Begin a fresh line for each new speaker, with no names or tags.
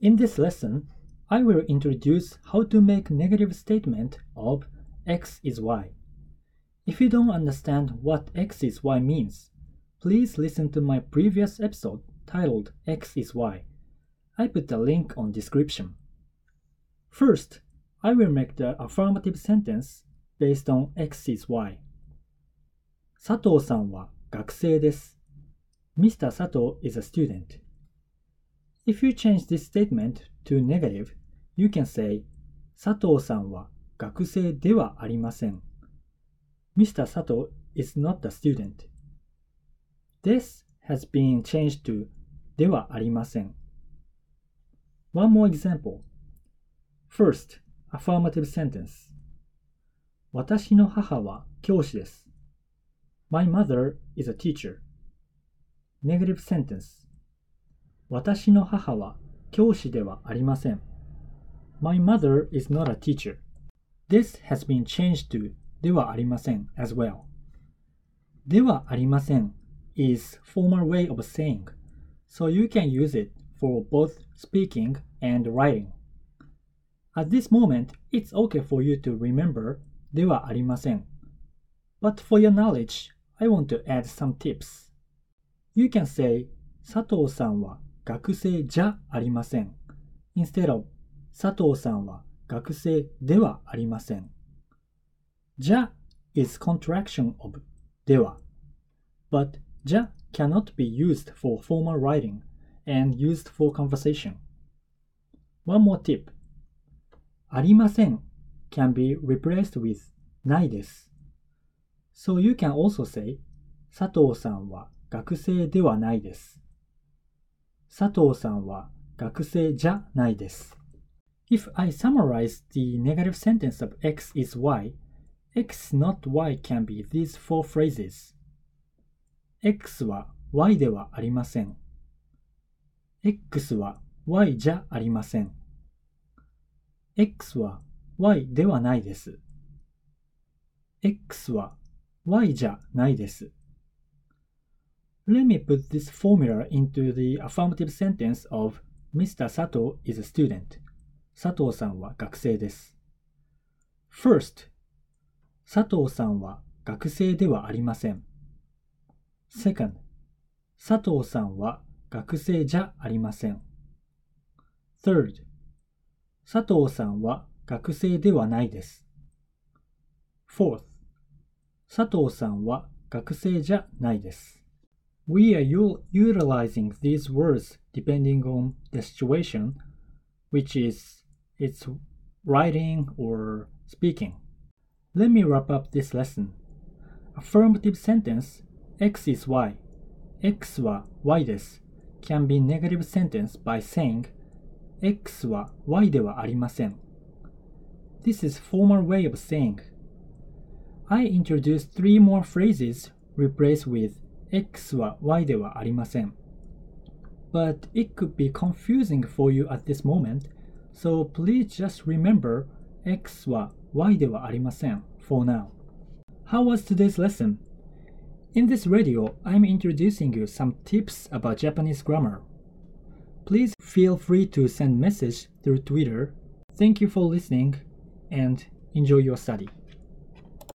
In this lesson, I will introduce how to make negative statement of x is y. If you don't understand what x is y means, please listen to my previous episode titled x is y. I put a link on description. First, I will make the affirmative sentence based on x is y. 佐藤さんは学生です。Mr. Sato is a student. If you change this statement to negative, you can say 佐藤さんは学生ではありません。Mr. Sato is not a student. This has been changed to ではありません。One more example. First, affirmative sentence. 私の母は教師です。My mother is a teacher. Negative sentence. 私の母は教師ではありません。My mother is not a teacher. This has been changed to ではありません as well. ではありません is formal way of saying, so you can use it for both speaking and writing. At this moment, it's okay for you to remember ではありません。But for your knowledge, I want to add some tips. You can say 佐藤さんは 学生じゃありません。instead of 佐藤さんは学生ではありません。じゃ is contraction of では。But じゃ cannot be used for formal writing and used for conversation. One more tip. ありません can be replaced with ないです。So you can also say 佐藤さんは学生ではないです。佐藤さんは学生じゃないです。If I summarize the negative sentence of x is y, x not y can be these four phrases. x は y ではありません。x は y じゃありません。x は y ではないです。x は y じゃないです。Let me put this formula into the affirmative sentence of Mr. Sato is a student. 佐藤さんは学生です。First, 佐藤さんは学生ではありません。Second, 佐藤さんは学生じゃありません。Third, 佐藤さんは学生ではないです。Fourth, 佐藤さんは学生じゃないです。We are u- utilizing these words depending on the situation, which is it's writing or speaking. Let me wrap up this lesson. Affirmative sentence x is y, x は y です can be negative sentence by saying x は y ではありません。This is formal way of saying. I introduced three more phrases replaced with x は y ではありません。But it could be confusing for you at this moment, so please just remember x は y ではありません for now. How was today's lesson? In this radio, I'm introducing you some tips about Japanese grammar. Please feel free to send message through Twitter. Thank you for listening and enjoy your study.